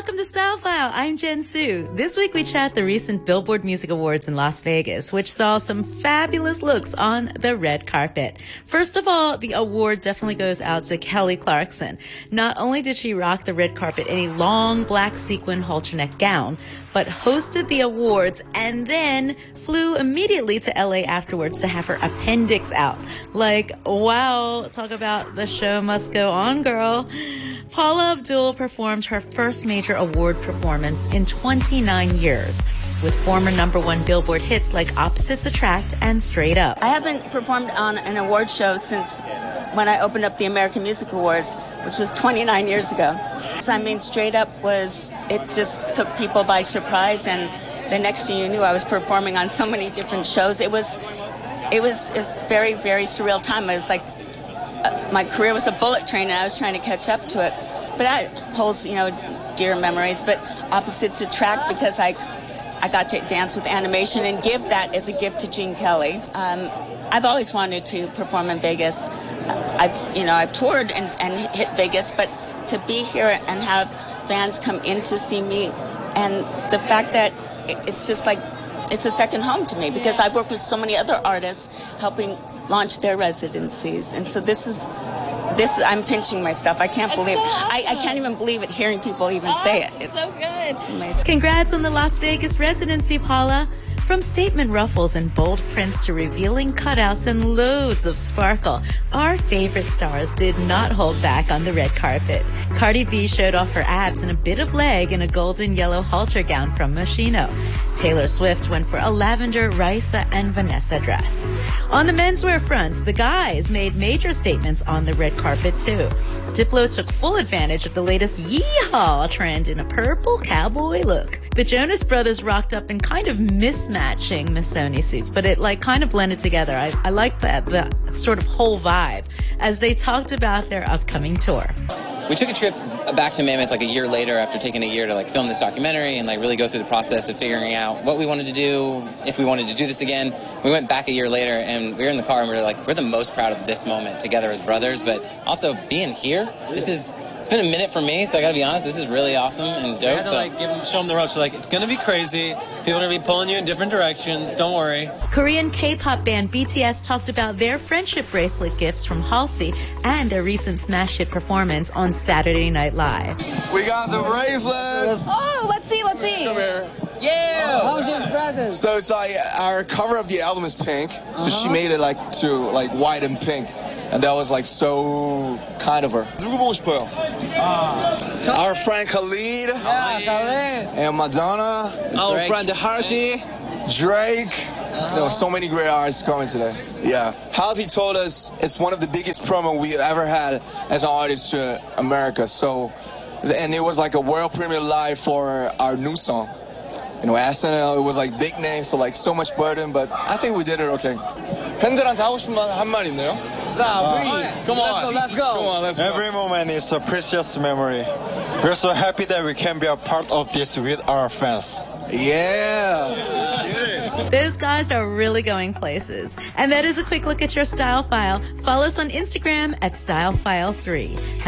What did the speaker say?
welcome to Style File. I'm Jen Su. This week we chat the recent Billboard Music Awards in Las Vegas, which saw some fabulous looks on the red carpet. First of all, the award definitely goes out to Kelly Clarkson. Not only did she rock the red carpet in a long black sequin halter neck gown, but hosted the awards and then flew immediately to LA afterwards to have her appendix out. Like, wow, talk about the show must go on, girl. Paula Abdul performed her first major award performance in 29 years with former number one Billboard hits like Opposites Attract and Straight Up. I haven't performed on an award show since when I opened up the American Music Awards, which was 29 years ago. So, I mean, Straight Up was, it just took people by surprise. And the next thing you knew, I was performing on so many different shows. It was, it was, was very, very surreal time. It was like uh, my career was a bullet train and I was trying to catch up to it. But that holds, you know, dear memories. But opposites attract because I, I got to dance with animation and give that as a gift to Gene Kelly. Um, I've always wanted to perform in Vegas. I've, you know, I've toured and, and hit Vegas, but to be here and have fans come in to see me, and the fact that it's just like it's a second home to me because I've worked with so many other artists helping launch their residencies. And so this is this I'm pinching myself. I can't believe so awesome. I, I, can't even believe it hearing people even oh, say it. Oh, it's so good. It's amazing. Congrats on the Las Vegas residency, Paula. From statement ruffles and bold prints to revealing cutouts and loads of sparkle, our favorite stars did not hold back on the red carpet. Cardi B showed off her abs and a bit of leg in a golden yellow halter gown from Moschino. Taylor Swift went for a lavender Raisa and Vanessa dress. On the menswear front, the guys made major statements on the red carpet too. Diplo took full advantage of the latest yeehaw trend in a purple cowboy look. The Jonas Brothers rocked up in kind of mismatching Missoni suits, but it like kind of blended together. I, I like that, the sort of whole vibe as they talked about their upcoming tour. We took a trip back to Mammoth like a year later after taking a year to like film this documentary and like really go through the process of figuring out what we wanted to do, if we wanted to do this again. We went back a year later and we were in the car and we were like, we're the most proud of this moment together as brothers, but also being here. This is it's been a minute for me, so I gotta be honest. This is really awesome and dope. You had to so. like give them, show them the ropes. So, like it's gonna be crazy. People are gonna be pulling you in different directions. Don't worry. Korean K-pop band BTS talked about their friendship bracelet gifts from Halsey and their recent smash hit performance on Saturday Night Night Live. We got the bracelets. Oh, let's see, let's see. Come here. Yeah. Oh, how's? So it's like our cover of the album is pink, so uh-huh. she made it like to like white and pink, and that was like so kind of her. Uh, our friend Khalid. Yeah, Khalid. And Madonna. Our Drake. friend Hershey. Drake. There were so many great artists coming today. Yeah. Halsey told us it's one of the biggest promo we ever had as an artist to America. So, and it was like a world premiere live for our new song. You know, SNL, it was like big name, so like so much burden, but I think we did it okay. 팬들한테 하고 싶은 말 있네요? we, come on. Let's go, let's go. Come on, let's go. Every moment is a precious memory. We're so happy that we can be a part of this with our fans. Yeah. Those guys are really going places. And that is a quick look at your style file. Follow us on Instagram at stylefile3.